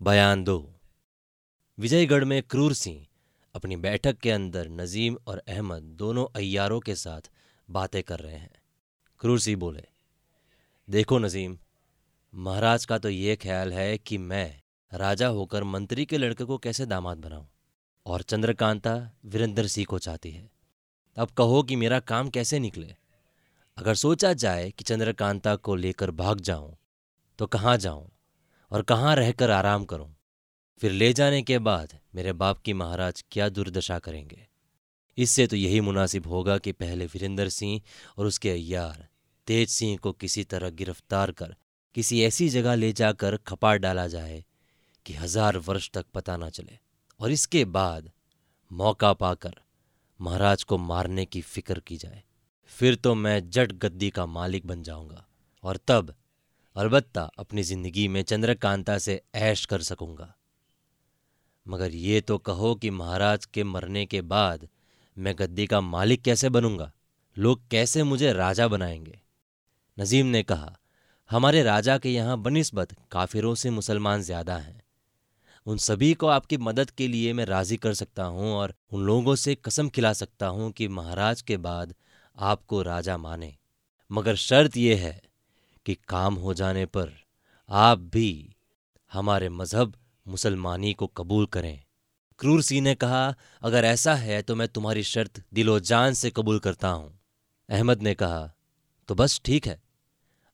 बयान दो। विजयगढ़ में क्रूर सिंह, अपनी बैठक के अंदर नजीम और अहमद दोनों अय्यारों के साथ बातें कर रहे हैं। क्रूर सिंह बोले, देखो नजीम, महाराज का तो ये ख्याल है कि मैं राजा होकर मंत्री के लड़के को कैसे दामाद बनाऊँ? और चंद्रकांता वीरेंद्र सिंह को चाहती है। अब कहो कि मेरा काम कैसे निकले? अगर सोचा जाए कि चंद्रकांता को लेकर भाग जाऊँ तो कहाँ जाऊँ? और कहाँ रहकर आराम करूँ? फिर ले जाने के बाद मेरे बाप की महाराज क्या दुर्दशा करेंगे? इससे तो यही मुनासिब होगा कि पहले वीरेंद्र सिंह और उसके अयार तेज सिंह को किसी तरह गिरफ़्तार कर, किसी ऐसी जगह ले जाकर खपाट डाला जाए कि हज़ार वर्ष तक पता ना चले। और इसके बाद मौका पाकर महाराज को मारने की फ़िक्र की जाए। फिर तो मैं जट गद्दी का मालिक बन जाऊँगा और तब अलबत्ता अपनी ज़िंदगी में चंद्रकांता से ऐश कर सकूँगा। मगर ये तो कहो कि महाराज के मरने के बाद मैं गद्दी का मालिक कैसे बनूँगा? लोग कैसे मुझे राजा बनाएँगे? नजीम ने कहा, हमारे राजा के यहाँ बनिस्बत काफिरों से मुसलमान ज़्यादा हैं। उन सभी को आपकी मदद के लिए मैं राज़ी कर सकता हूँ और उन लोगों से कसम खिला सकता हूँ कि महाराज के बाद आपको राजा माने। मगर शर्त यह है कि काम हो जाने पर आप भी हमारे मज़हब मुसलमानी को कबूल करें। क्रूर सिंह ने कहा, अगर ऐसा है तो मैं तुम्हारी शर्त दिलो जान से कबूल करता हूँ। अहमद ने कहा तो बस ठीक है।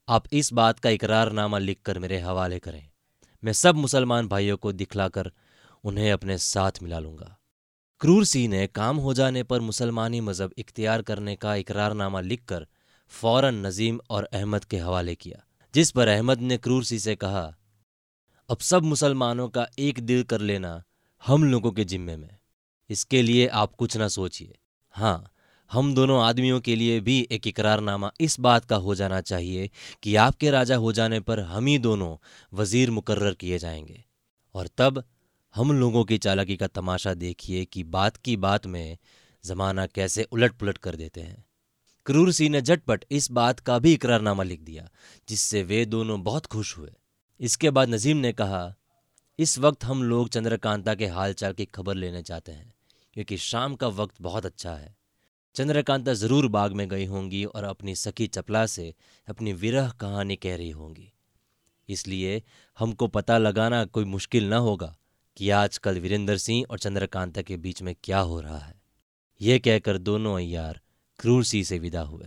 आप इस बात का इकरारनामा लिखकर मेरे हवाले करें। मैं सब मुसलमान भाइयों को दिखलाकर उन्हें अपने साथ मिला लूँगा। क्रूर सिंह ने काम हो जाने पर मुसलमानी मज़हब इख्तियार करने का इकरारनामा लिखकर फ़ौरन नजीम और अहमद के हवाले किया, जिस पर अहमद ने क्रूर सी से कहा, अब सब मुसलमानों का एक दिल कर लेना हम लोगों के जिम्मे में। इसके लिए आप कुछ ना सोचिए। हाँ हम दोनों आदमियों के लिए भी एक इकरारनामा इस बात का हो जाना चाहिए कि आपके राजा हो जाने पर हम ही दोनों वज़ीर मुकर्र किए जाएँगे। और तब हम लोगों की चालाकी का तमाशा देखिए कि बात की बात में जमाना कैसे उलट पुलट कर देते हैं। क्रूर सिंह ने झटपट इस बात का भी इकरारनामा लिख दिया, जिससे वे दोनों बहुत खुश हुए। इसके बाद नजीम ने कहा, इस वक्त हम लोग चंद्रकांता के हालचाल की खबर लेने चाहते हैं, क्योंकि शाम का वक्त बहुत अच्छा है। चंद्रकांता ज़रूर बाग में गई होंगी और अपनी सखी चपला से अपनी विरह कहानी कह रही होंगी। इसलिए हमको पता लगाना कोई मुश्किल न होगा कि आजकल वीरेंद्र सिंह और चंद्रकांता के बीच में क्या हो रहा है। यह कहकर दोनों अय्यार क्रूर सी से विदा हुए।